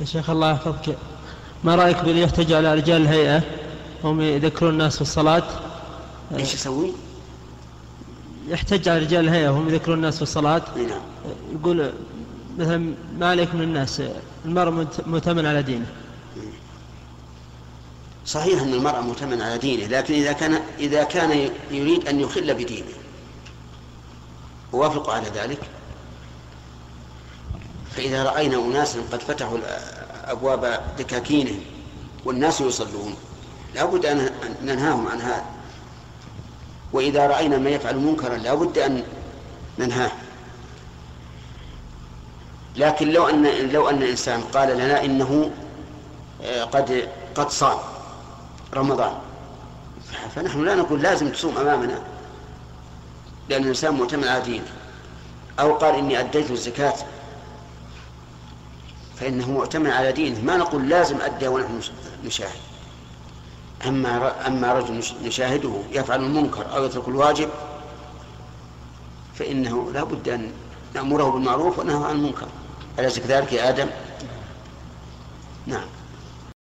يا شيخ الله يحفظك. ما رأيك باللي يحتج على رجال الهيئة هم يذكرون الناس في الصلاة؟ إيش يسوي؟ يحتج على رجال الهيئة وهم يذكرون الناس في الصلاة؟ نعم. يقول مثلا ما عليك من الناس؟ المرء مؤتمن على دينه. صحيح أن المرء مؤتمن على دينه لكن إذا كان إذا كان يريد أن يخل بدينه ووافق على ذلك؟ فإذا رأينا اناسا قد فتحوا ابواب دكاكينهم والناس يصلون لابد ان أن ننهاهم عن هذا. وإذا رأينا من يفعل منكرا لابد أن ننهاه. لكن لو أن لو أن إنسان قال لنا إنه آه، قد قد صام رمضان فنحن لا نقول لازم تصوم أمامنا لأن الإنسان معتمد على دينه. أو قال إني أديت الزكاة فإنه معتمد على دينه. ما نقول لازم ادي ونحن نشاهد. أما ر- أما رجل نش- نشاهده يفعل المنكر أو يترك الواجب فإنه لا بد أن نأمره بالمعروف وننهى عن المنكر. أليس كذلك يا آدم؟ نعم.